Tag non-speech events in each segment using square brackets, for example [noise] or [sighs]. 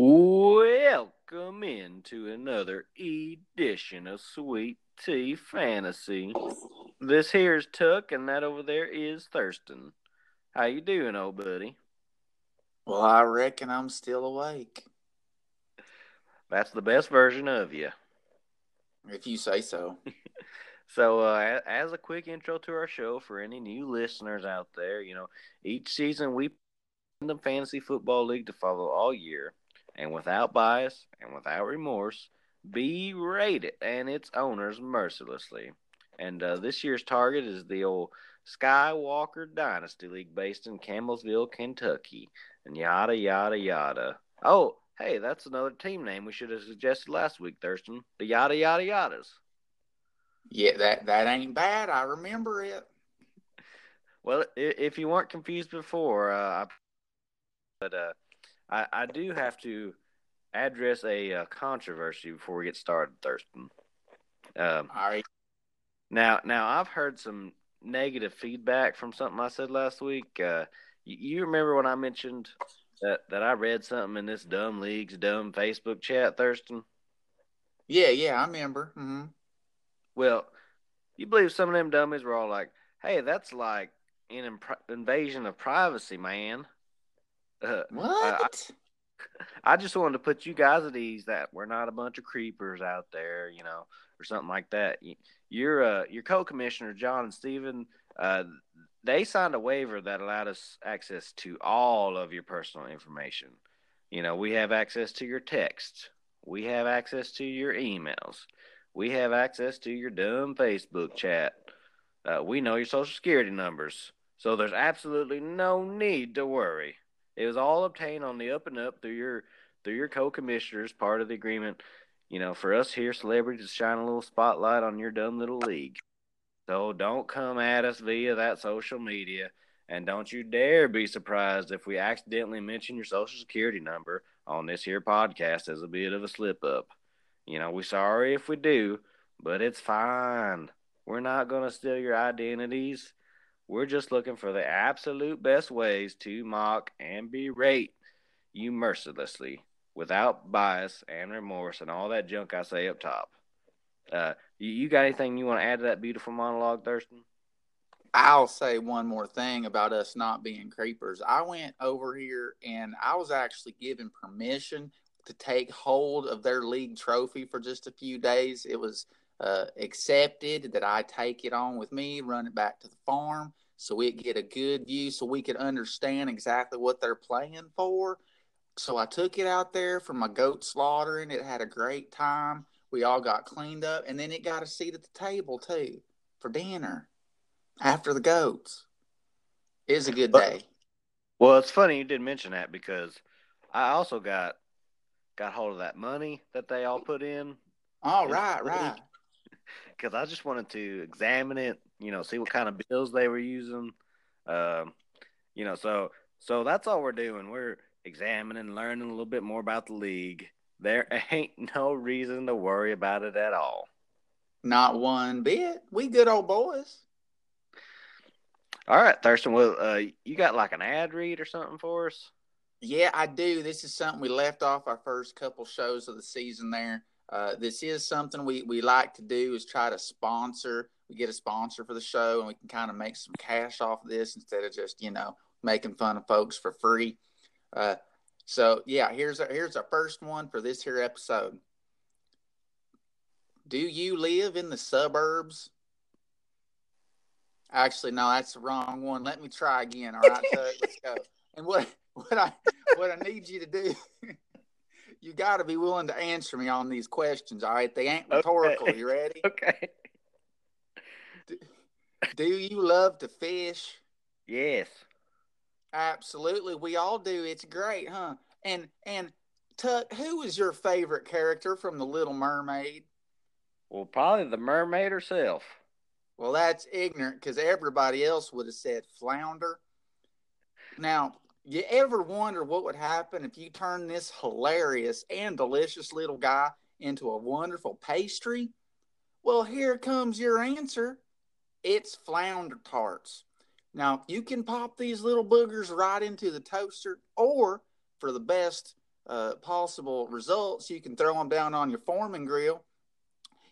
Welcome into another edition of Sweet Tea Fantasy. This here's Tuck, and that over there is Thurston. How you doing, old buddy? Well, I reckon I'm still awake. That's the best version of you. If you say so. [laughs] So, uh, as a quick intro to our show for any new listeners out there, you know, each season we in the fantasy football league to follow all year, and without bias and without remorse, berate it and its owners mercilessly. And uh, this year's target is the old Skywalker Dynasty League based in Campbellsville, Kentucky, and yada yada yada. Oh, hey, that's another team name we should have suggested last week, Thurston. The yada yada yadas. Yeah, that that ain't bad. I remember it. Well, if you weren't confused before, uh, I, but uh, I, I do have to address a uh, controversy before we get started, Thurston. Um, All right. Now, now I've heard some negative feedback from something I said last week. Uh, you, you remember when I mentioned that that I read something in this dumb league's dumb Facebook chat, Thurston? Yeah, yeah, I remember. Mm-hmm. Well, you believe some of them dummies were all like, "Hey, that's like an imp- invasion of privacy, man." Uh, What? I, I just wanted to put you guys at ease that we're not a bunch of creepers out there, you know, or something like that. You, your uh, your co-commissioner John and Stephen, uh, they signed a waiver that allowed us access to all of your personal information. You know, we have access to your texts, we have access to your emails, we have access to your dumb Facebook chat. Uh, we know your social security numbers, so there's absolutely no need to worry. It was all obtained on the up and up through your through your co-commissioners, part of the agreement. You know, for us here, celebrities to shine a little spotlight on your dumb little league. So don't come at us via that social media, and don't you dare be surprised if we accidentally mention your social security number on this here podcast as a bit of a slip up. You know, we're sorry if we do, but it's fine. We're not going to steal your identities. We're just looking for the absolute best ways to mock and berate you mercilessly without bias and remorse and all that junk I say up top. Uh, you, you got anything you want to add to that beautiful monologue, Thurston? I'll say one more thing about us not being creepers. I went over here and I was actually given permission to take hold of their league trophy for just a few days. It was uh, accepted that I take it on with me, run it back to the farm, so we get a good view, so we could understand exactly what they're playing for. So I took it out there for my goat slaughtering. It had a great time. We all got cleaned up, and then it got a seat at the table too for dinner after the goats. It was a good day. Well, it's funny you did mention that because I also got got hold of that money that they all put in. Oh, right, right. Because I just wanted to examine it, you know, see what kind of bills they were using. Um, you know, so so that's all we're doing. We're examining, learning a little bit more about the league. There [laughs] ain't no reason to worry about it at all. Not one bit. We good old boys. All right, Thurston. Well, uh, you got like an ad read or something for us? Yeah, I do. This is something we left off our first couple shows of the season there. Uh, this is something we, we like to do is try to sponsor. We get a sponsor for the show and we can kind of make some cash off of this instead of just, you know, making fun of folks for free. Uh, so yeah, here's our, here's our first one for this here episode. Do you live in the suburbs? Actually, no, that's the wrong one. Let me try again. All right, let's go. And what [laughs] what I what I need you to do, [laughs] you got to be willing to answer me on these questions. All right, they ain't rhetorical. Okay. You ready? [laughs] Okay. Do you love to fish? Yes. Absolutely, we all do. It's great, huh? And and Tuck, who is your favorite character from The Little Mermaid? Well, probably the mermaid herself. Well, that's ignorant because everybody else would have said flounder. Now, you ever wonder what would happen if you turn this hilarious and delicious little guy into a wonderful pastry? Well, here comes your answer. It's flounder tarts. Now, you can pop these little boogers right into the toaster, or for the best uh, possible results, you can throw them down on your Foreman grill.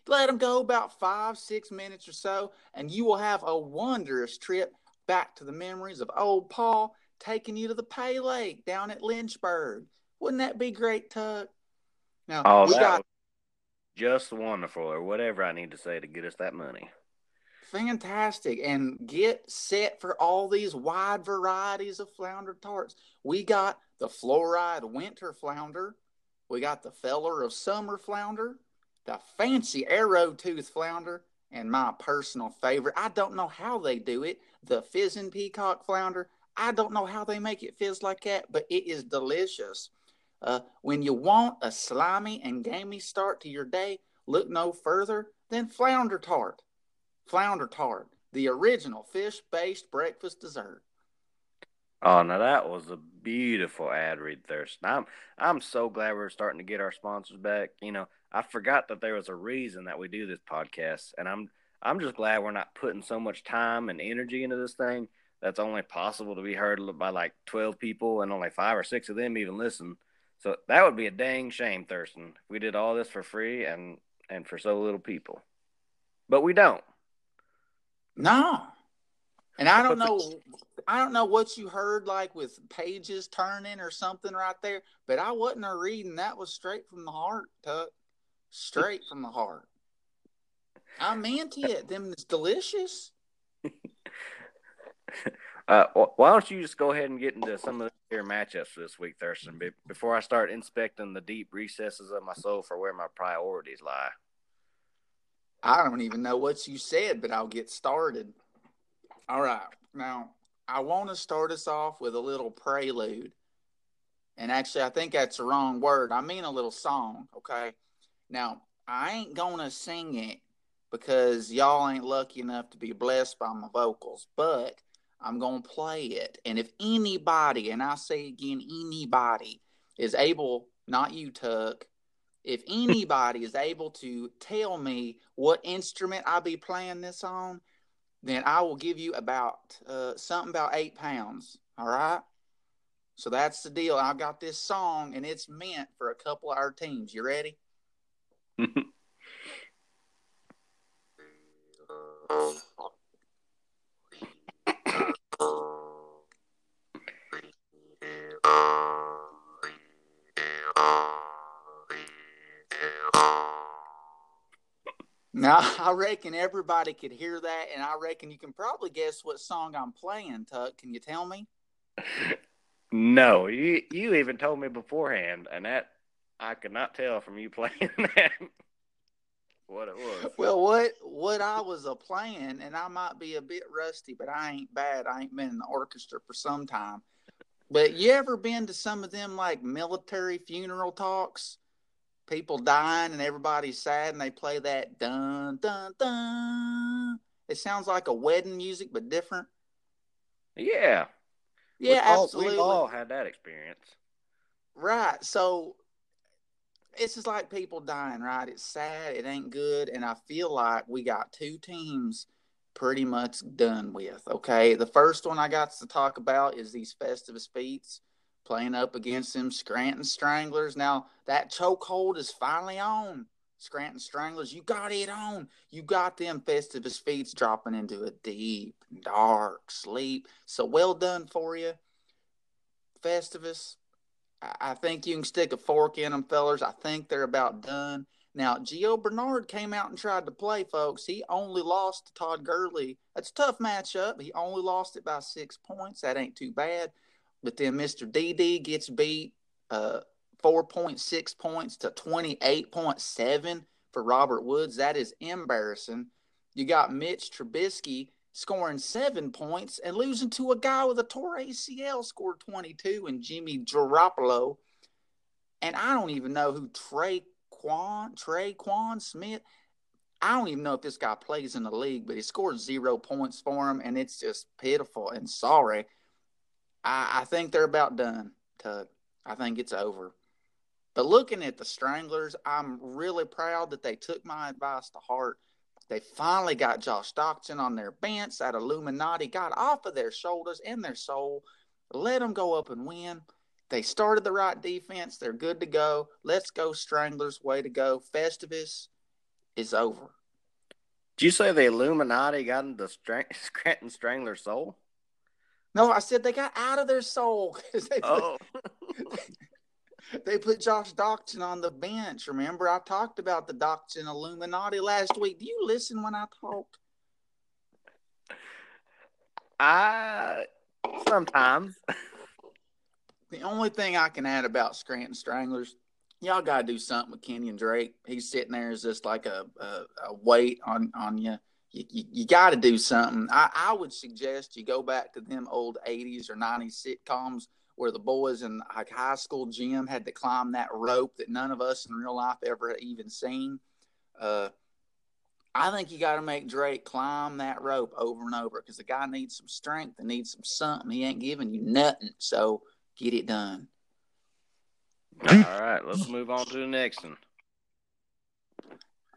Let them go about five, six minutes or so, and you will have a wondrous trip back to the memories of old Paul taking you to the Pay Lake down at Lynchburg. Wouldn't that be great, Tuck? Now, oh, we got just wonderful, or whatever I need to say to get us that money. Fantastic. And get set for all these wide varieties of flounder tarts. We got the fluoride winter flounder. We got the feller of summer flounder, the fancy arrow tooth flounder, and my personal favorite. I don't know how they do it. The fizzing peacock flounder. I don't know how they make it fizz like that, but it is delicious. Uh, when you want a slimy and gamey start to your day, look no further than flounder tart. Flounder tart, the original fish based breakfast dessert. Oh, now that was a beautiful ad read, Thurston. I'm I'm so glad we're starting to get our sponsors back. You know, I forgot that there was a reason that we do this podcast, and I'm I'm just glad we're not putting so much time and energy into this thing that's only possible to be heard by like 12 people and only five or six of them even listen. So that would be a dang shame, Thurston. We did all this for free and and for so little people. But we don't. No. And I don't [laughs] know I don't know what you heard like with pages turning or something right there, but I wasn't a reading. That was straight from the heart, Tuck. Straight from the heart. I meant it. Them is delicious. [laughs] [laughs] uh, why don't you just go ahead and get into some of your matchups this week, Thurston, before I start inspecting the deep recesses of my soul for where my priorities lie? I don't even know what you said, but I'll get started. All right. Now, I want to start us off with a little prelude. And actually, I think that's the wrong word. I mean a little song, okay? Now, I ain't going to sing it because y'all ain't lucky enough to be blessed by my vocals, but I'm going to play it. And if anybody, and I say again, anybody is able, not you, Tuck, if [laughs] anybody is able to tell me what instrument I'll be playing this on, then I will give you about uh, something about eight pounds. All right. So that's the deal. I got this song, and it's meant for a couple of our teams. You ready? [laughs] Now, [laughs] I reckon everybody could hear that, and I reckon you can probably guess what song I'm playing, Tuck. Can you tell me? No, you you even told me beforehand, and that I could not tell from you [laughs] playing that what it was. Well, what what I was a playing, and I might be a bit rusty, but I ain't bad. I ain't been in the orchestra for some time. But you ever been to some of them like military funeral talks? People dying and everybody's sad and they play that dun dun dun. It sounds like a wedding music but different. Yeah. Yeah, we've absolutely. All, we've all had that experience. Right. So it's just like people dying, right? It's sad, it ain't good, and I feel like we got two teams pretty much done with. Okay. The first one I got to talk about is these Festivus Feats playing up against them Scranton Stranglers. Now that chokehold is finally on. Scranton Stranglers, you got it on. You got them Festivus Feats dropping into a deep, dark sleep. So well done for you, Festivus. I think you can stick a fork in them, fellers. I think they're about done. Now, Gio Bernard came out and tried to play, folks. He only lost to Todd Gurley. That's a tough matchup. He only lost it by six points. That ain't too bad. But then Mr. DD gets beat uh, 4.6 points to 28.7 for Robert Woods. That is embarrassing. You got Mitch Trubisky scoring seven points and losing to a guy with a torn ACL scored 22 and Jimmy Garoppolo. And I don't even know who Trey Quan, Tre'Quan Smith. I don't even know if this guy plays in the league, but he scored zero points for him, and it's just pitiful and sorry. I, I think they're about done, Tuck. I think it's over. But looking at the Stranglers, I'm really proud that they took my advice to heart. They finally got Josh Doctson on their bench. That Illuminati got off of their shoulders and their soul. Let them go up and win. They started the right defense. They're good to go. Let's go, Stranglers. Way to go. Festivus is over. Did you say the Illuminati got into [laughs] Scranton Strangler soul? No, I said they got out of their soul because [laughs] they, oh. [laughs] they put Josh Doctson on the bench. Remember, I talked about the Doctson Illuminati last week. Do you listen when I talk? I sometimes. [laughs] The only thing I can add about Scranton Stranglers, y'all got to do something with Kenyon Drake. He's sitting there as just like a, a, a weight on on you. You, you, you got to do something. I, I would suggest you go back to them old 80s or 90s sitcoms where the boys in like high school gym had to climb that rope that none of us in real life ever even seen. Uh, I think you got to make Drake climb that rope over and over because the guy needs some strength and needs some something. He ain't giving you nothing. So Get it done. All right, let's move on to the next one.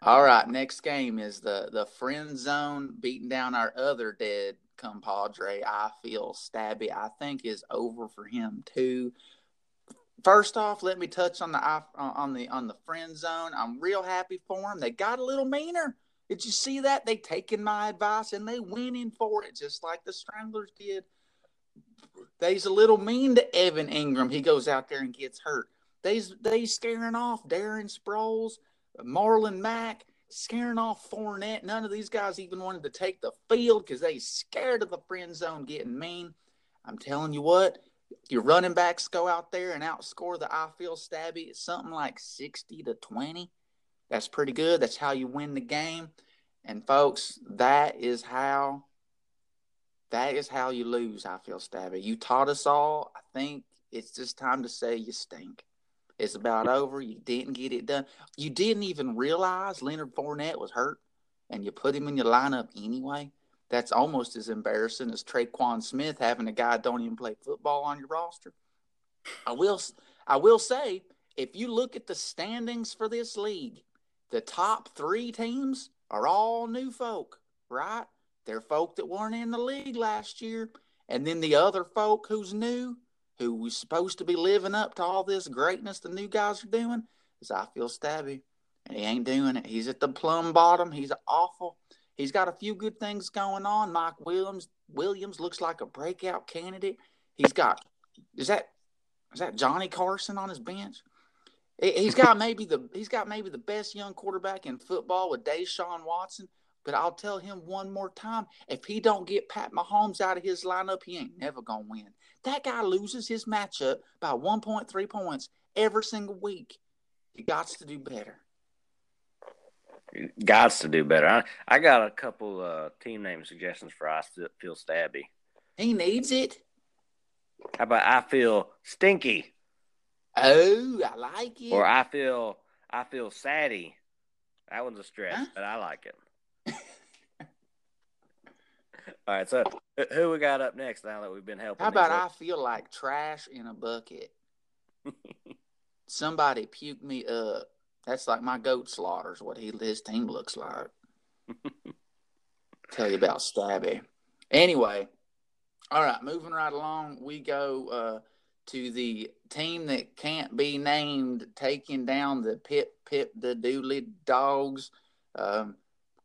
All right, next game is the the friend zone beating down our other dead compadre. I feel stabby. I think is over for him too. First off, let me touch on the on the on the friend zone. I'm real happy for him. They got a little meaner. Did you see that? They taken my advice and they went in for it, just like the Stranglers did. They's a little mean to Evan Engram. He goes out there and gets hurt. They's they scaring off Darren Sproles, Marlon Mack, scaring off Fournette. None of these guys even wanted to take the field because they scared of the friend zone getting mean. I'm telling you what, your running backs go out there and outscore the I feel stabby at something like 60 to 20. That's pretty good. That's how you win the game. And folks, that is how that is how you lose, I feel, Stabby. You taught us all. I think it's just time to say you stink. It's about over. You didn't get it done. You didn't even realize Leonard Fournette was hurt, and you put him in your lineup anyway. That's almost as embarrassing as Tre'Quan Smith having a guy don't even play football on your roster. I will, I will say, if you look at the standings for this league, the top three teams are all new folk, right? They're folk that weren't in the league last year. And then the other folk who's new, who was supposed to be living up to all this greatness the new guys are doing, is I feel stabby. And he ain't doing it. He's at the plumb bottom. He's awful. He's got a few good things going on. Mike Williams Williams looks like a breakout candidate. He's got is that is that Johnny Carson on his bench? He's got [laughs] maybe the he's got maybe the best young quarterback in football with Deshaun Watson. But I'll tell him one more time: if he don't get Pat Mahomes out of his lineup, he ain't never gonna win. That guy loses his matchup by 1.3 points every single week. He got to do better. Got to do better. I, I got a couple uh, team name suggestions for I feel stabby. He needs it. How about I feel stinky? Oh, I like it. Or I feel I feel saddy. That one's a stretch, huh? but I like it. All right, so who we got up next now that we've been helping? How about I feel like trash in a bucket? [laughs] Somebody puked me up. That's like my goat slaughters. What he his team looks like. [laughs] Tell you about Stabby. Anyway, all right, moving right along, we go uh, to the team that can't be named, taking down the Pip Pip the Dooley Dogs. Um,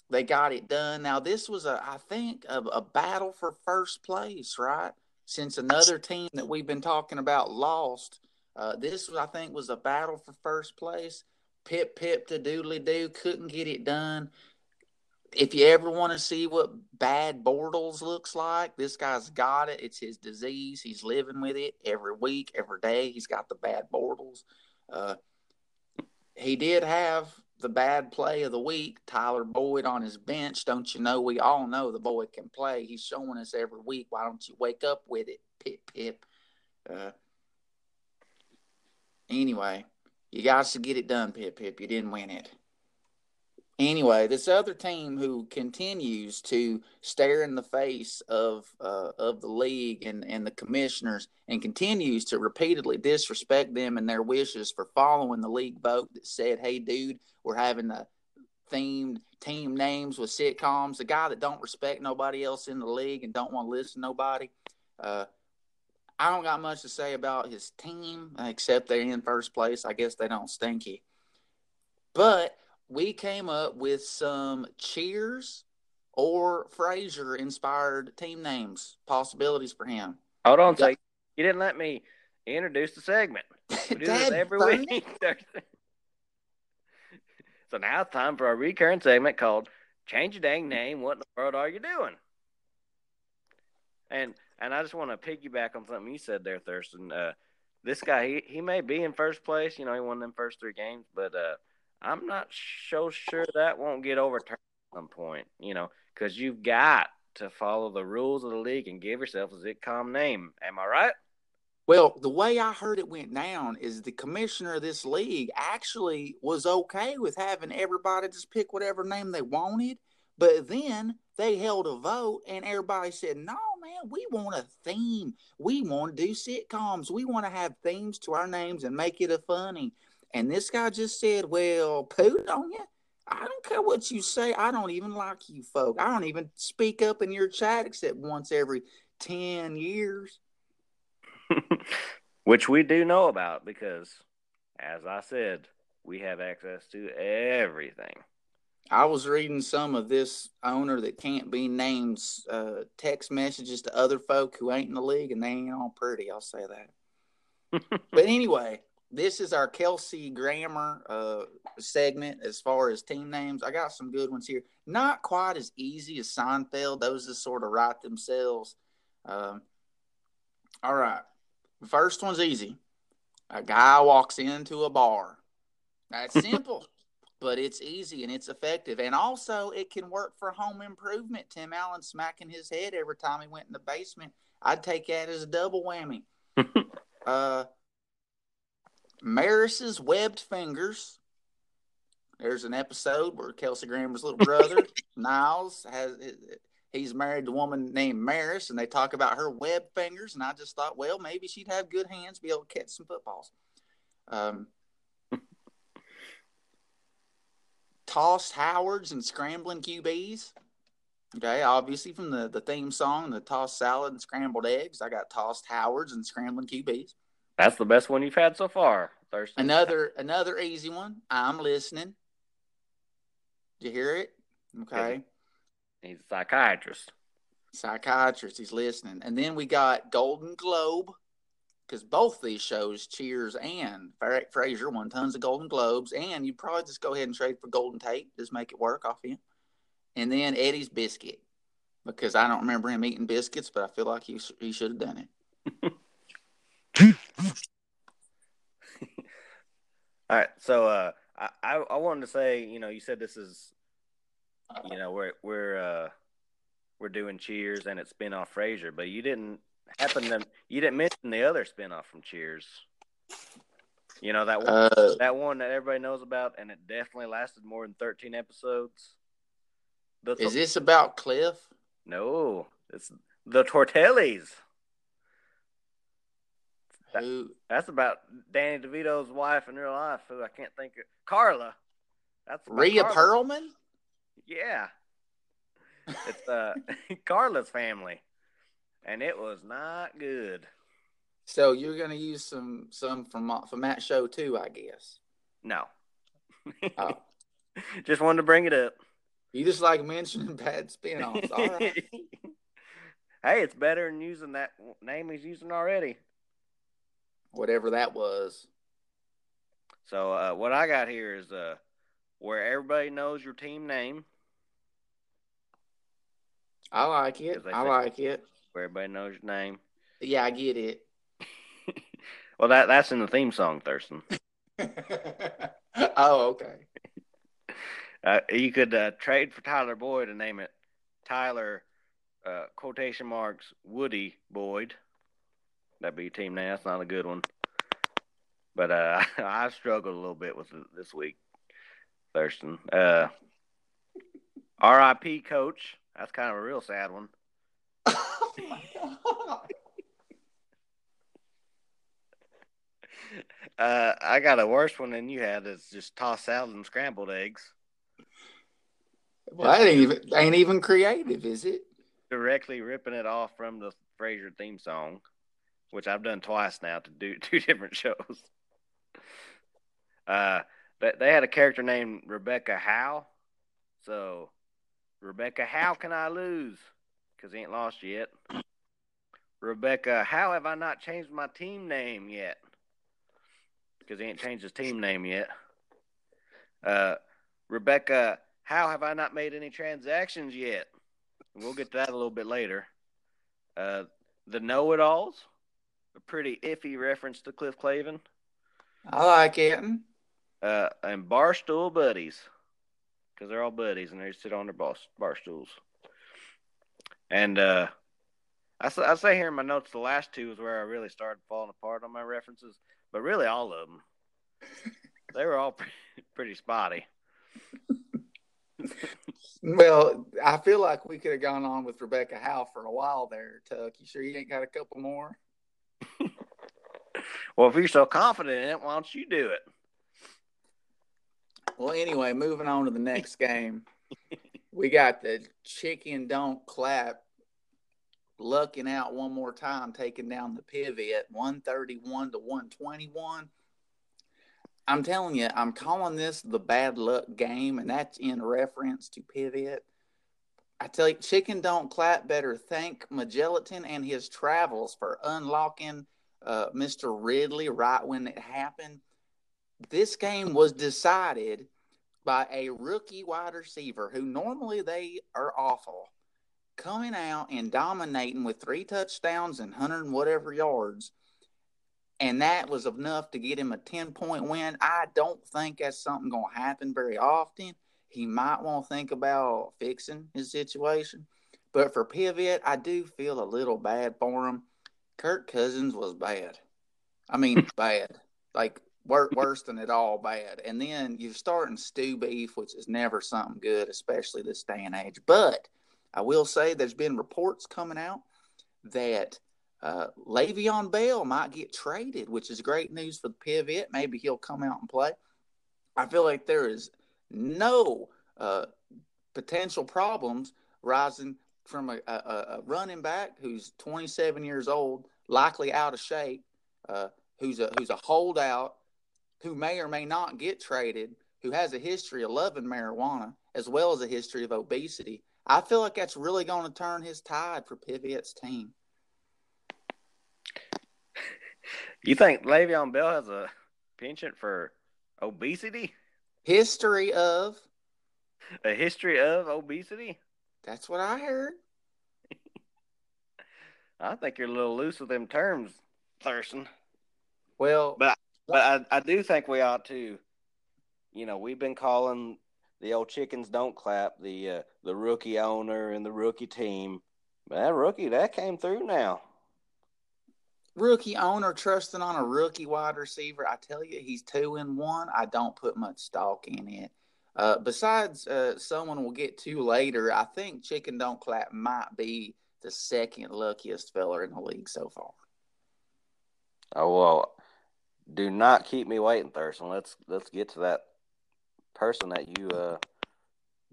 they got it done. Now this was a, I think, a, a battle for first place, right? Since another team that we've been talking about lost, uh, this was, I think was a battle for first place. Pip pip to doodly doo couldn't get it done. If you ever want to see what bad Bortles looks like, this guy's got it. It's his disease. He's living with it every week, every day. He's got the bad Bortles. Uh, he did have the bad play of the week, Tyler Boyd on his bench. Don't you know? We all know the boy can play. He's showing us every week. Why don't you wake up with it, Pip Pip? Uh, anyway, you got to get it done, Pip Pip. You didn't win it. Anyway, this other team who continues to stare in the face of uh, of the league and, and the commissioners and continues to repeatedly disrespect them and their wishes for following the league vote that said, "Hey, dude, we're having the themed team names with sitcoms." The guy that don't respect nobody else in the league and don't want to listen to nobody. Uh, I don't got much to say about his team except they're in first place. I guess they don't stinky. But we came up with some cheers or Frasier inspired team names, possibilities for him. Hold on, so you didn't let me introduce the segment. [laughs] We do this every funny. week. [laughs] so now it's time for our recurring segment called Change Your Dang Name. What in the world are you doing? And and I just want to piggyback on something you said there, Thurston. Uh, this guy, he, he may be in first place. You know, he won them first three games, but uh, I'm not so sure that won't get overturned at some point. You know, because you've got to follow the rules of the league and give yourself a sitcom name. Am I right? Well, the way I heard it went down is the commissioner of this league actually was okay with having everybody just pick whatever name they wanted. But then they held a vote and everybody said, no, man, we want a theme. We want to do sitcoms. We want to have themes to our names and make it a funny. And this guy just said, well, poot on you. I don't care what you say. I don't even like you folk. I don't even speak up in your chat except once every 10 years. [laughs] Which we do know about because, as I said, we have access to everything. I was reading some of this owner that can't be named uh, text messages to other folk who ain't in the league, and they ain't all pretty. I'll say that. [laughs] but anyway, this is our Kelsey Grammer uh, segment as far as team names. I got some good ones here. Not quite as easy as Seinfeld. Those just sort of write themselves. Um, all right. First one's easy. A guy walks into a bar. That's [laughs] simple, but it's easy and it's effective. And also, it can work for home improvement. Tim Allen smacking his head every time he went in the basement. I'd take that as a double whammy. [laughs] uh, Maris's webbed fingers. There's an episode where Kelsey Grammer's little brother [laughs] Niles has he's married to a woman named Maris, and they talk about her web fingers. And I just thought, well, maybe she'd have good hands, be able to catch some footballs. Um, [laughs] tossed Howards and scrambling QBs. Okay, obviously from the, the theme song, the tossed salad and scrambled eggs, I got tossed Howards and scrambling QBs. That's the best one you've had so far, Thurston. Another another easy one. I'm listening. Did you hear it? Okay. He's a psychiatrist. Psychiatrist. He's listening. And then we got Golden Globe because both these shows, Cheers and Frasier, won tons of Golden Globes. And you probably just go ahead and trade for Golden Tape, just make it work off him. And then Eddie's Biscuit because I don't remember him eating biscuits, but I feel like he he should have done it. [laughs] [laughs] All right, so uh, I I wanted to say, you know, you said this is, you know, we're we're uh, we're doing Cheers and it's spinoff Frasier, but you didn't happen to you didn't mention the other spinoff from Cheers. You know that one, uh, that one that everybody knows about, and it definitely lasted more than thirteen episodes. The, is this about Cliff? No, it's the Tortellis. Who? That's about Danny DeVito's wife in real life, who I can't think of. Carla. That's Rhea Carla. Perlman. Yeah, it's uh [laughs] Carla's family, and it was not good. So you're gonna use some some from from that show too, I guess. No. [laughs] oh. [laughs] Just wanted to bring it up. You just like mentioning bad spinoffs. All right. hey, it's better than using that name he's using already whatever that was. So uh, what I got here is uh, where everybody knows your team name. I like it. I like it. Where everybody knows your name. Yeah, I get it. [laughs] well, that that's in the theme song, Thurston. [laughs] [laughs] oh, okay. Uh, you could uh, trade for Tyler Boyd and name it Tyler uh, quotation marks Woody Boyd. That'd be team name. That's not a good one. But uh, [laughs] I struggled a little bit with it this week, Thurston. Uh, R.I.P. Coach. That's kind of a real sad one. Oh my god. Uh, I got a worse one than you had. It's just tossed salad and scrambled eggs. Well, that ain't even ain't even creative, is it? Directly ripping it off from the Frasier theme song which I've done twice now to do [laughs] two different shows. Uh, they, they had a character named Rebecca Howe. So, Rebecca, how can I lose? Because he ain't lost yet. Rebecca, how have I not changed my team name yet? Because he ain't changed his team name yet. Uh, Rebecca, how have I not made any transactions yet? We'll get to that a little bit later. Uh, the Know It Alls, a pretty iffy reference to Cliff Clavin. I like it. Uh, and Barstool Buddies, because they're all buddies and they sit on their bar, bar stools. And uh, I, I say here in my notes, the last two is where I really started falling apart on my references, but really all of them. they were all [laughs] pretty, pretty spotty. well, I feel like we could have gone on with Rebecca Howe for a while there, Tuck. You sure you ain't got a couple more? Well, if you're so confident in it, why don't you do it? Well, anyway, moving on to the next [laughs] game. we got the chicken don't clap lucking out one more time, taking down the pivot 131 to 121. I'm telling you, I'm calling this the bad luck game, and that's in reference to pivot. I tell you, Chicken Don't Clap better thank Mageleton and his travels for unlocking uh, Mr. Ridley right when it happened. This game was decided by a rookie wide receiver who normally they are awful, coming out and dominating with three touchdowns and 100 whatever yards – and that was enough to get him a 10 point win. I don't think that's something going to happen very often. He might want to think about fixing his situation. But for Pivot, I do feel a little bad for him. Kirk Cousins was bad. I mean, [laughs] bad. Like, worse than it all bad. And then you're starting stew beef, which is never something good, especially this day and age. But I will say there's been reports coming out that uh, Le'Veon Bell might get traded, which is great news for the pivot. Maybe he'll come out and play. I feel like there is no uh, potential problems rising from a, a, a, running back who's 27 years old, likely out of shape, uh, who's a who's a holdout, who may or may not get traded, who has a history of loving marijuana as well as a history of obesity. I feel like that's really going to turn his tide for Pivot's team. You think Le'Veon Bell has a penchant for obesity? History of a history of obesity? That's what I heard. [laughs] I think you're a little loose with them terms, Thurston. Well, but but I, I do think we ought to. You know, we've been calling the old chickens don't clap the uh, the rookie owner and the rookie team. But that rookie that came through now rookie owner trusting on a rookie wide receiver. I tell you, he's two and one. I don't put much stock in it. Uh, besides, uh, someone we'll get to later. I think Chicken Don't Clap might be the second luckiest feller in the league so far. Oh well, do not keep me waiting, Thurston. Let's let's get to that person that you uh,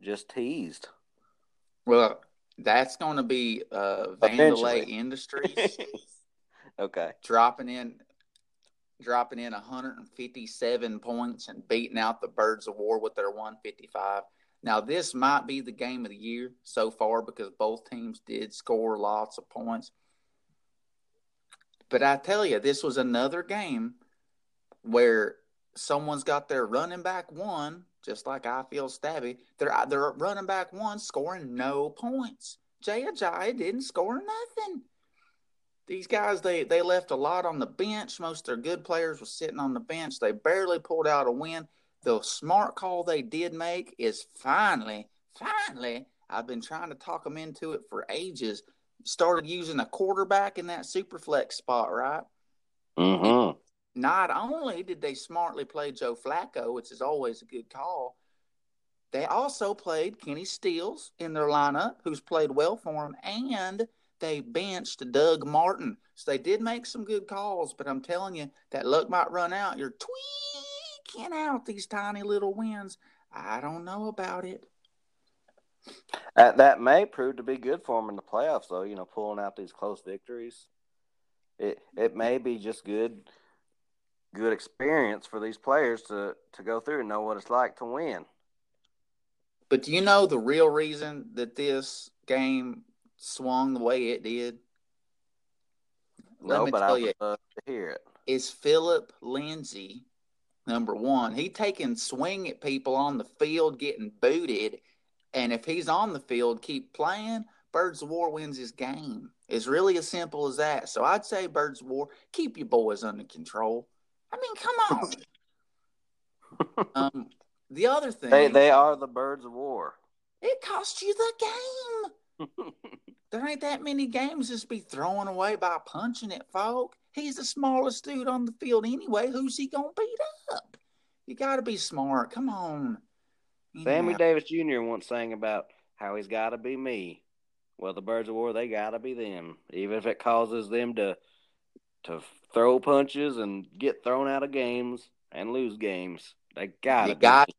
just teased. Well, that's going to be uh, Vandelay Industries. [laughs] Okay. Dropping in dropping in 157 points and beating out the Birds of War with their 155. Now, this might be the game of the year so far because both teams did score lots of points. But I tell you, this was another game where someone's got their running back one, just like I feel stabby. They're, they're running back one scoring no points. Jay Ajayi didn't score nothing these guys they they left a lot on the bench. Most of their good players were sitting on the bench. They barely pulled out a win. The smart call they did make is finally, finally, I've been trying to talk them into it for ages. Started using a quarterback in that super flex spot, right? Mm-hmm. Not only did they smartly play Joe Flacco, which is always a good call, they also played Kenny Stills in their lineup, who's played well for them, and – they benched Doug Martin. So they did make some good calls, but I'm telling you, that luck might run out. You're tweaking out these tiny little wins. I don't know about it. Uh, that may prove to be good for them in the playoffs, though. You know, pulling out these close victories. it it may be just good good experience for these players to to go through and know what it's like to win. But do you know the real reason that this game swung the way it did? Let no, me tell you, to hear it. Is Philip Lindsay number one? He taking swing at people on the field, getting booted, and if he's on the field, keep playing. Birds of War wins his game. It's really as simple as that. So I'd say Birds of War, keep your boys under control. I mean, come [laughs] on. um, the other thing they they are the birds of war. It cost you the game. [laughs] there ain't that many games just be thrown away by punching at folk. He's the smallest dude on the field anyway. Who's he gonna beat up? You got to be smart. Come on. You Sammy know. Davis Jr. once sang about how he's got to be me. Well, the Birds of War, they got to be them, even if it causes them to to throw punches and get thrown out of games and lose games. They got to you got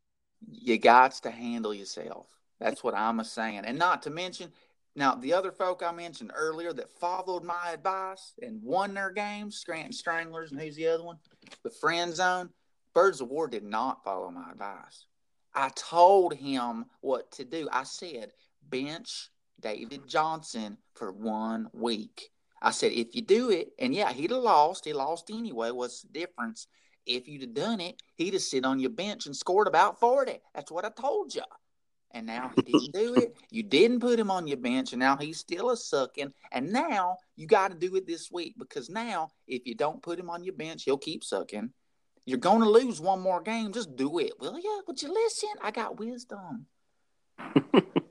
you got to handle yourself. That's what I'm saying, and not to mention now the other folk I mentioned earlier that followed my advice and won their games, Scranton Stranglers, and who's the other one? The Friend Zone. Birds of War did not follow my advice. I told him what to do. I said bench David Johnson for one week. I said, if you do it, and yeah, he'd have lost. He lost anyway. What's the difference? If you'd have done it, he'd have sit on your bench and scored about 40. That's what I told you. And now he didn't do it. You didn't put him on your bench, and now he's still a sucking. And now you got to do it this week because now, if you don't put him on your bench, he'll keep sucking. You're going to lose one more game. Just do it, will you? Would you listen? I got wisdom. [laughs]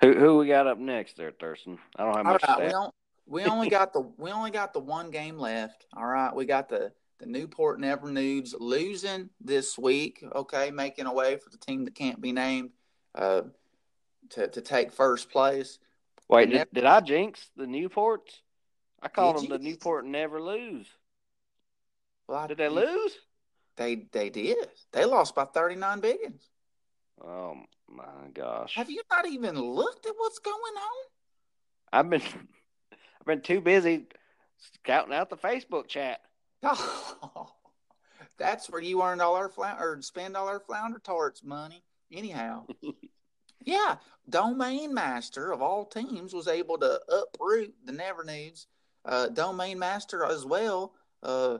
Who who we got up next there, Thurston? I don't have much. All right, we, on, we only got the we only got the one game left. All right, we got the the Newport Never Nudes losing this week. Okay, making a way for the team that can't be named uh, to to take first place. Wait, did, did I jinx the Newports? I called them the Newport Never Lose. Well, I, did they lose? They they did. They lost by thirty nine biggins. Oh my gosh. Have you not even looked at what's going on? I've been [laughs] I've been too busy scouting out the Facebook chat. Oh, [laughs] that's where you earned all our flounder or spend all our flounder tarts money. Anyhow. [laughs] yeah. Domain Master of all teams was able to uproot the Never Nudes. Uh, Domain Master as well uh,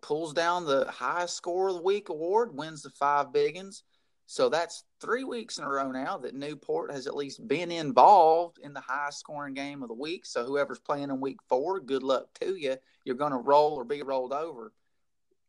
pulls down the highest score of the week award, wins the five biggins. So that's three weeks in a row now that Newport has at least been involved in the highest scoring game of the week. So whoever's playing in week four, good luck to you. You're going to roll or be rolled over.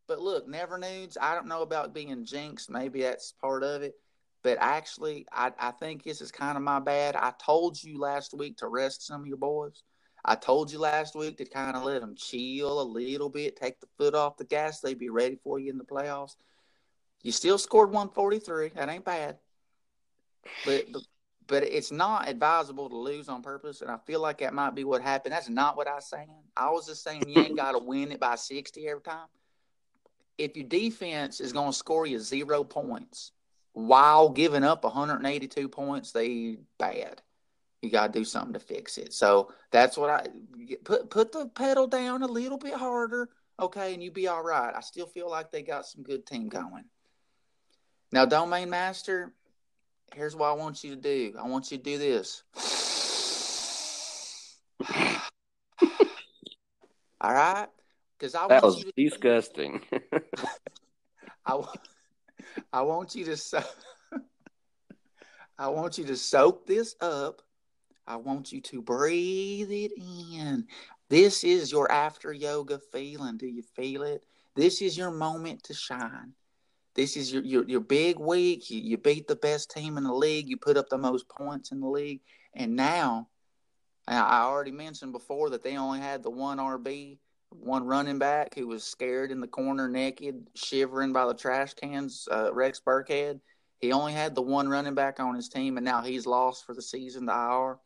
But look, Never Nudes, I don't know about being jinxed. Maybe that's part of it. But actually, I, I think this is kind of my bad. I told you last week to rest some of your boys. I told you last week to kind of let them chill a little bit, take the foot off the gas. They'd be ready for you in the playoffs. You still scored 143. That ain't bad. But, but it's not advisable to lose on purpose, and I feel like that might be what happened. That's not what I was saying. I was just saying you ain't got to win it by 60 every time. If your defense is going to score you zero points while giving up 182 points, they bad. You got to do something to fix it. So that's what I put. Put the pedal down a little bit harder, okay, and you be all right. I still feel like they got some good team going. Now, Domain Master, here's what I want you to do. I want you to do this. [sighs] All right? Because I that was disgusting. [laughs] I, I want you to so, [laughs] I want you to soak this up. I want you to breathe it in. This is your after yoga feeling. Do you feel it? This is your moment to shine. This is your your, your big week. You, you beat the best team in the league. You put up the most points in the league. And now, I already mentioned before that they only had the one RB, one running back who was scared in the corner, naked, shivering by the trash cans. Uh, Rex Burkhead. He only had the one running back on his team, and now he's lost for the season to IR.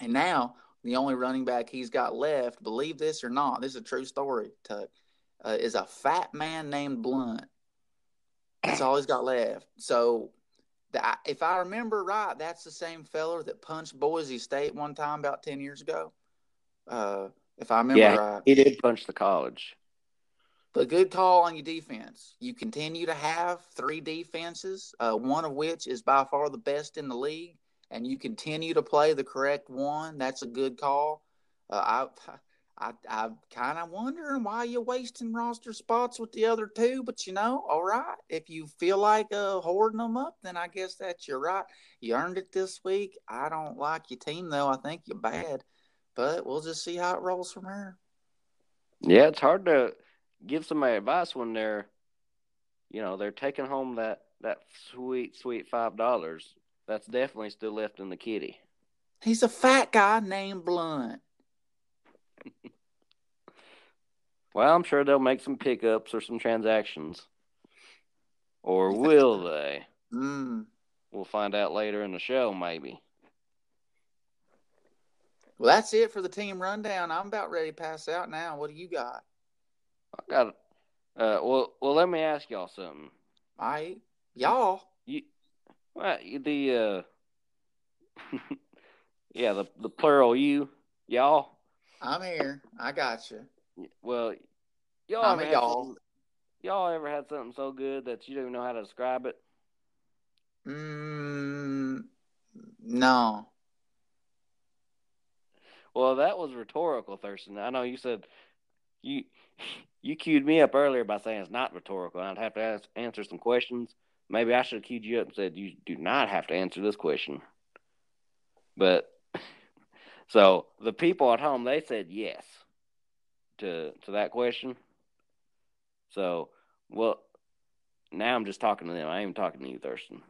And now the only running back he's got left, believe this or not, this is a true story, Tuck, uh, is a fat man named Blount. That's all he's got left. So That, if I remember right, that's the same feller that punched Boise State one time about ten years ago. Uh, if I remember yeah, right, he did punch the college. But good call on your defense. You continue to have three defenses, uh, one of which is by far the best in the league, and you continue to play the correct one. That's a good call. Uh, I, I, I'm kind of wondering why you're wasting roster spots with the other two, but you know, all right. If you feel like uh, hoarding them up, then I guess that's your right. You earned it this week. I don't like your team though. I think you're bad, but we'll just see how it rolls from here. Yeah, it's hard to give somebody advice when they're, you know, they're taking home that that sweet sweet five dollars. That's definitely still left in the kitty. He's a fat guy named Blount. Well, I'm sure they'll make some pickups or some transactions. Or will they? Mm. We'll find out later in the show, maybe. Well, that's it for the team rundown. I'm about ready to pass out now. What do you got? I got. Uh, well, well, let me ask y'all something. All right, y'all. You, well, the uh, [laughs] yeah, the the plural you, y'all. I'm here. I got you. Well, y'all I'm ever y'all. Had, y'all ever had something so good that you don't even know how to describe it? Mm, no. Well, that was rhetorical, Thurston. I know you said you [laughs] you queued me up earlier by saying it's not rhetorical. I'd have to ask, answer some questions. Maybe I should have queued you up and said you do not have to answer this question. But [laughs] so the people at home they said yes to to that question. So well now I'm just talking to them. I ain't talking to you, Thurston.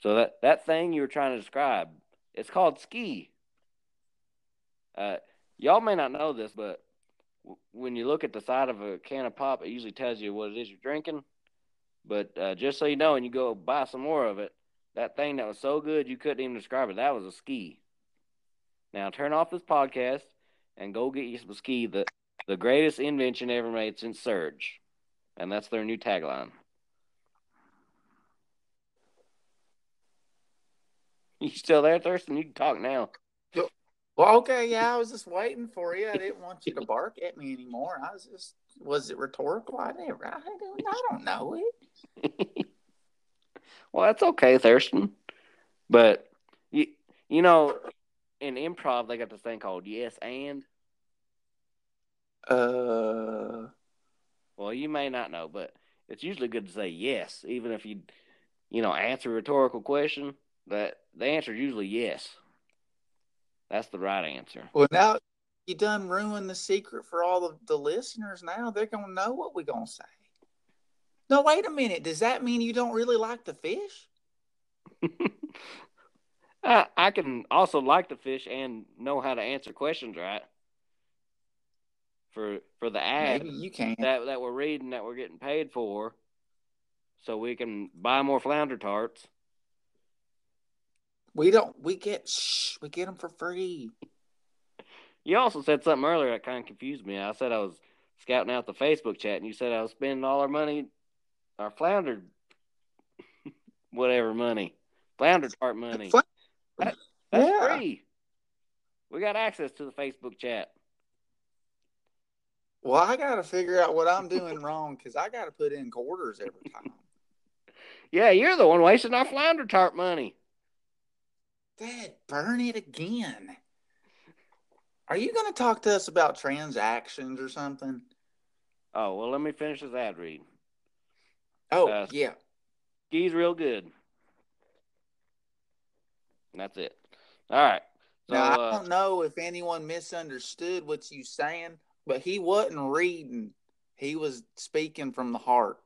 So that that thing you were trying to describe, it's called ski. Uh, y'all may not know this, but when you look at the side of a can of pop, it usually tells you what it is you're drinking. But uh, just so you know, and you go buy some more of it, that thing that was so good you couldn't even describe it, that was a ski. Now turn off this podcast and go get you some ski, the the greatest invention ever made since Surge, and that's their new tagline. [laughs] You still there, Thurston? You can talk now. Well, okay, yeah, I was just waiting for you. I didn't want you to bark at me anymore. I was just, was it rhetorical? I didn't, I don't, I don't know it. [laughs] well, that's okay, Thurston. But you, you know, in improv, they got this thing called yes and. Uh. Well, you may not know, but it's usually good to say yes, even if you, you know, answer a rhetorical question. That the answer is usually yes. That's the right answer. Well, now you done ruined the secret for all of the listeners. Now they're gonna know what we're gonna say. No, wait a minute. Does that mean you don't really like the fish? [laughs] I, I can also like the fish and know how to answer questions right. For for the ad Maybe you can. that that we're reading that we're getting paid for, so we can buy more flounder tarts. We don't. We get. Shh. We get them for free. You also said something earlier that kind of confused me. I said I was scouting out the Facebook chat, and you said I was spending all our money, our flounder, [laughs] whatever money, flounder tart money. Fl- That, that's Yeah. free. We got access to the Facebook chat. Well, I got to figure out what I'm doing wrong because I got to put in quarters every time. Yeah, you're the one wasting our flounder tart money. Dad, burn it again. Are you going to talk to us about transactions or something? Oh well, let me finish this ad read. Oh, Uh, yeah. Ski's real good. And that's it. All right. So now, I uh, don't know if anyone misunderstood what you're saying, but he wasn't reading. He was speaking from the heart.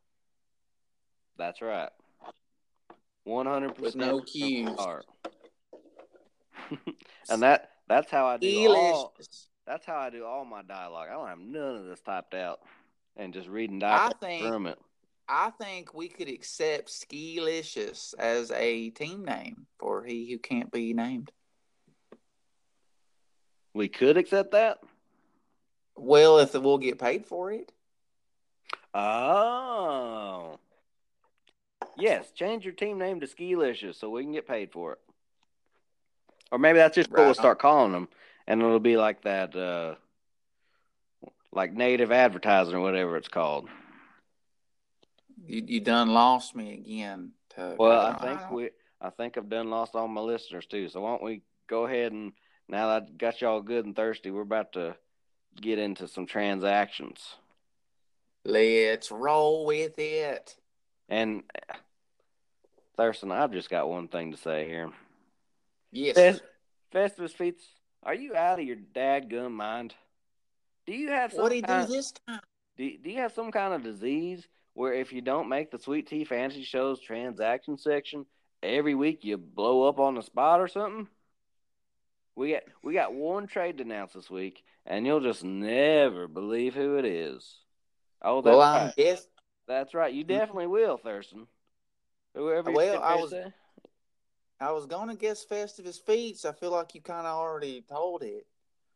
that's right. One hundred With percent no cues. [laughs] and that that's how I do all. That's how I do all my dialogue. I don't have none of this typed out and just reading I dialogue think from it. I think we could accept Skilicious as a team name for he who can't be named. We could accept that. Well, if we'll get paid for it. Oh. Yes, change your team name to Skilicious so we can get paid for it. Or maybe that's just what we'll Right. start calling them, and it'll be like that, uh, like native advertising or whatever it's called. You you done lost me again. Tug. Well, I don't- think don't- we, I think I've done lost all my listeners too. So why don't we go ahead and now that I got y'all good and thirsty, we're about to get into some transactions. Let's roll with it. And Thurston, I've just got one thing to say here. Yes. Fest- Festivus Feats, are you out of your dadgum mind? Do you have some What do you do this time? do, do you have some kind of disease where if you don't make the Sweet Tea Fantasy Show's transaction section every week, you blow up on the spot or something? We got we got one trade to announce this week, and you'll just never believe who it is. Oh, that's Well, right. guess That's right. You definitely will, Thurston. Whoever you Well, I was- say. I was gonna guess Festivus Feats. I feel like you kind of already told it.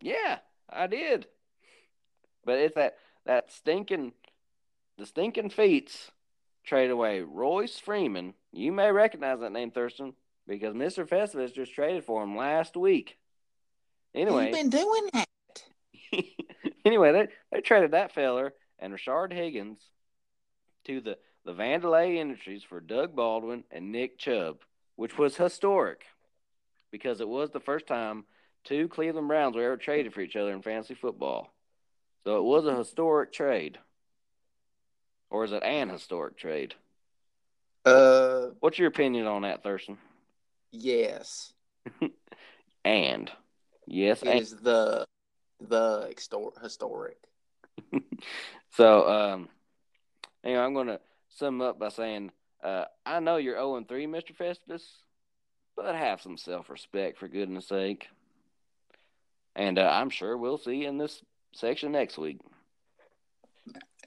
Yeah, I did. But it's that that stinking the stinking feats trade away Royce Freeman. You may recognize that name, Thurston, because Mr. Festivus just traded for him last week. Anyway, You've been doing that. [laughs] anyway, they, they traded that feller and Rashard Higgins to the, the Vandelay Industries for Doug Baldwin and Nick Chubb, which was historic because it was the first time two Cleveland Browns were ever traded for each other in fantasy football. So it was a historic trade. Or is it an historic trade? Uh, What's your opinion on that, Thurston? yes, [laughs] And yes, is the the historic. [laughs] So, um, anyway, I'm going to sum up by saying, uh, I know you're 0 and 3, Mr. Festivus, but have some self respect for goodness sake. And uh, I'm sure we'll see you in this section next week.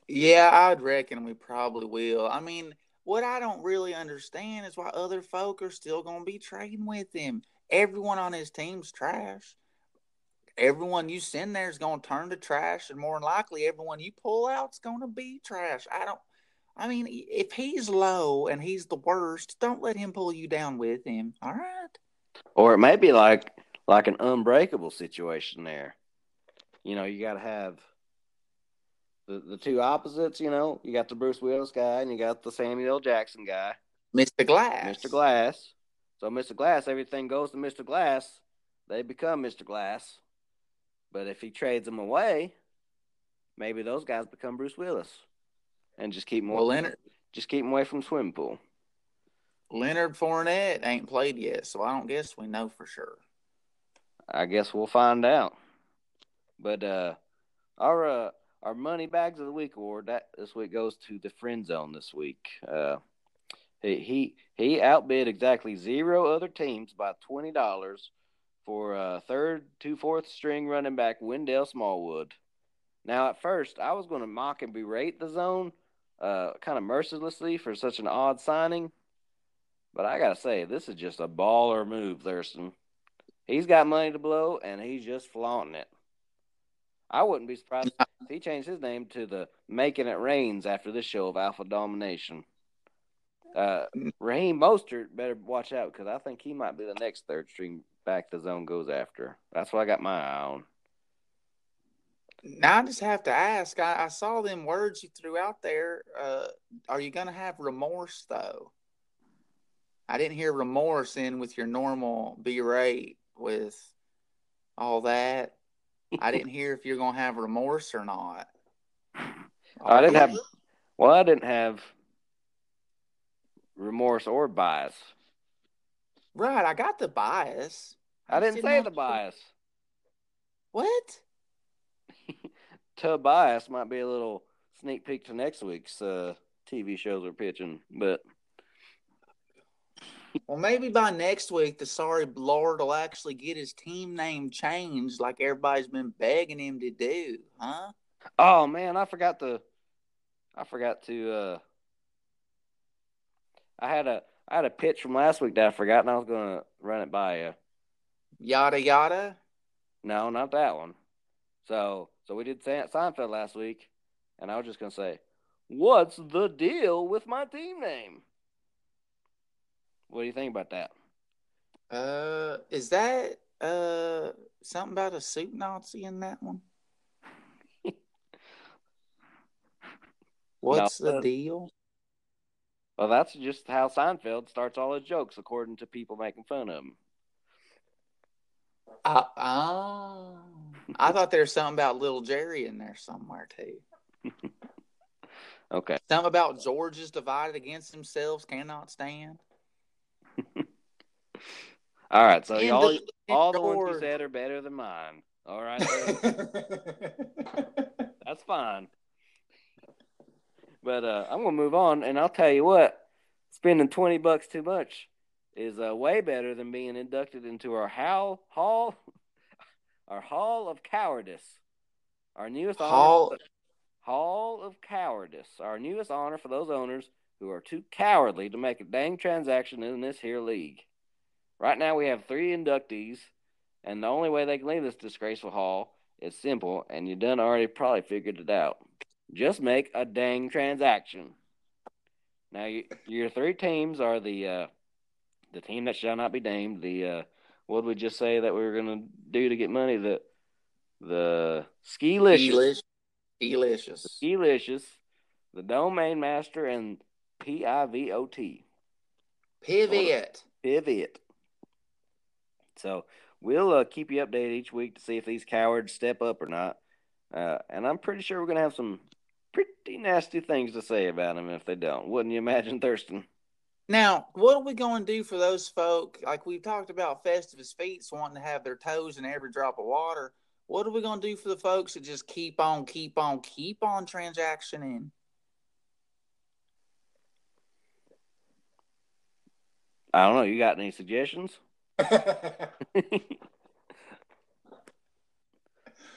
Yeah, I'd reckon we probably will. I mean, what I don't really understand is why other folk are still going to be trading with him. Everyone on his team's trash. Everyone you send there is going to turn to trash, and more than likely, everyone you pull out's going to be trash. I don't. I mean, if he's low and he's the worst, don't let him pull you down with him. All right. Or it may be like like an unbreakable situation there. You know, you got to have the, the two opposites, you know. You got the Bruce Willis guy and you got the Samuel L. Jackson guy. Mr. Glass. Mr. Glass. So Mr. Glass, everything goes to Mr. Glass. They become Mr. Glass. But if he trades them away, maybe those guys become Bruce Willis, and just keep them Well, away, Leonard just keep 'em away from swimming pool. Leonard Fournette ain't played yet, so I don't guess we know for sure. I guess we'll find out. But uh, our uh, our money bags of the week award that this week goes to the friend zone this week. Uh, he he he outbid exactly zero other teams by twenty dollars for uh, third to fourth string running back Wendell Smallwood. Now at first I was going to mock and berate the zone, uh, kind of mercilessly for such an odd signing, but I gotta say this is just a baller move, Thurston. He's got money to blow, and he's just flaunting it. I wouldn't be surprised if he changed his name to the Making It Rains after this show of Alpha Domination. Uh, Raheem Mostert better watch out because I think he might be the next third string back the zone goes after. That's what I got my eye on. Now I just have to ask. I, I saw them words you threw out there. Uh, are you going to have remorse though? I didn't hear remorse in with your normal berate with all that. I [laughs] didn't hear if you're going to have remorse or not. I didn't have. Well, I didn't have remorse or bias. Right, I got the bias. I didn't say the bias. [laughs] What? Tobias might be a little sneak peek to next week's uh, TV shows we're pitching, but [laughs] Well, maybe by next week, the sorry Lord will actually get his team name changed, like everybody's been begging him to do, huh? oh man, I forgot to, I forgot to. uh I had a I had a pitch from last week that I forgot, and I was gonna run it by you. Yada yada. No, not that one. So so we did Se- Seinfeld last week, and I was just gonna say, what's the deal with my team name? What do you think about that? Uh, is that uh something about a soup Nazi in that one? [laughs] What's No. the deal? Well, that's just how Seinfeld starts all his jokes, according to people making fun of him. Uh, oh, I thought there was something about little Jerry in there somewhere too. [laughs] Okay. Something about George is divided against themselves, cannot stand. [laughs] All right. So And all the- all the ones you said are better than mine. All right. [laughs] That's fine. But uh, I'm gonna move on, and I'll tell you what, spending twenty bucks too much is uh, way better than being inducted into our hall hall, [laughs] our hall of cowardice, our newest honor, Hall- hall of cowardice, our newest honor for those owners who are too cowardly to make a dang transaction in this here league. Right now, we have three inductees, and the only way they can leave this disgraceful hall is simple, and you done already probably figured it out. Just make a dang transaction. Now, you, your three teams are the uh, the team that shall not be named. The uh, what did we just say that we were gonna do to get money? The the ski licious, Delicious. Delicious. Skilicious, the Domain Master, and P I V O T. Pivot. Pivot. So we'll uh, keep you updated each week to see if these cowards step up or not. Uh, and I'm pretty sure we're going to have some pretty nasty things to say about them if they don't. Wouldn't you imagine, Thurston? Now, what are we going to do for those folk? Like we've talked about Festivus Feats wanting to have their toes in every drop of water. What are we going to do for the folks that just keep on, keep on, keep on transactioning? I don't know. You got any suggestions? [laughs] [laughs]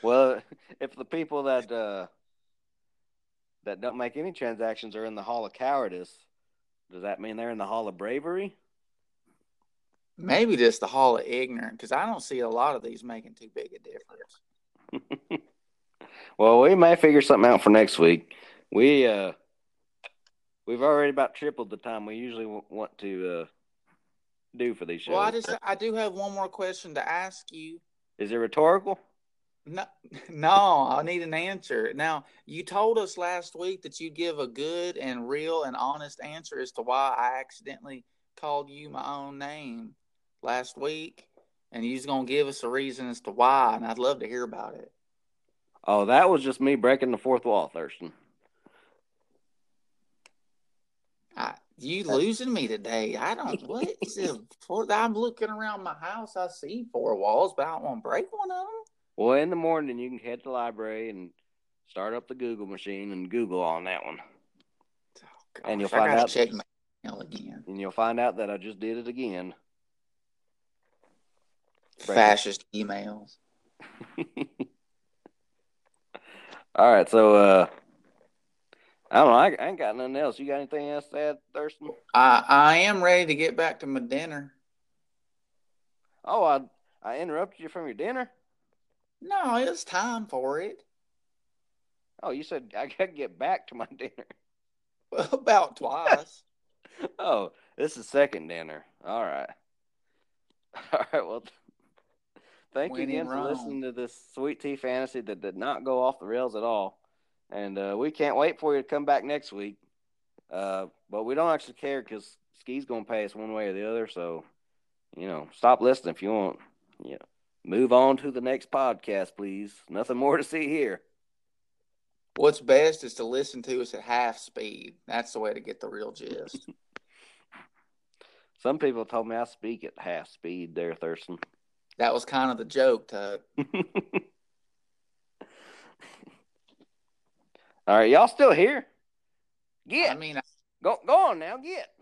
well, if the people that uh, that don't make any transactions are in the Hall of Cowardice, does that mean they're in the Hall of Bravery? Maybe just the Hall of Ignorant, because I don't see a lot of these making too big a difference. [laughs] Well, we may figure something out for next week. We uh, we've already about tripled the time we usually w- want to uh, do for these shows. Well, I just I do have one more question to ask you. Is it rhetorical? No, [laughs] no, I need an answer. Now, you told us last week that you give a good and real and honest answer as to why I accidentally called you my own name last week, and you're gonna give us a reason as to why, and I'd love to hear about it. Oh, that was just me breaking the fourth wall, Thurston. I, you losing me today? I don't. What is it? [laughs] I'm looking around my house. I see four walls, but I don't want to break one of them. Well, in the morning you can head to the library and start up the Google machine and Google on that one, Oh, And you'll find out- check my email again. and you'll find out that I just did it again. Fascist emails. [laughs] All right, so uh, I don't know. I, I ain't got nothing else. You got anything else to add, Thurston? I I am ready to get back to my dinner. Oh, I I interrupted you from your dinner. No, it's time for it. Oh, you said I got to get back to my [laughs] dinner. Well, [laughs] about twice. [laughs] Oh, this is second dinner. All right. All right. Well, thank you again for listening to this sweet tea fantasy that did not go off the rails at all. And uh, we can't wait for you to come back next week. Uh, but we don't actually care because Ski's going to pay us one way or the other. So, you know, stop listening if you want. Yeah. Move on to the next podcast, please. Nothing more to see here. What's best is to listen to us at half speed. That's the way to get the real gist. [laughs] Some people told me I speak at half speed there, Thurston. that was kind of the joke, Tug. [laughs] All right, y'all still here? Get I mean, go go on now, get.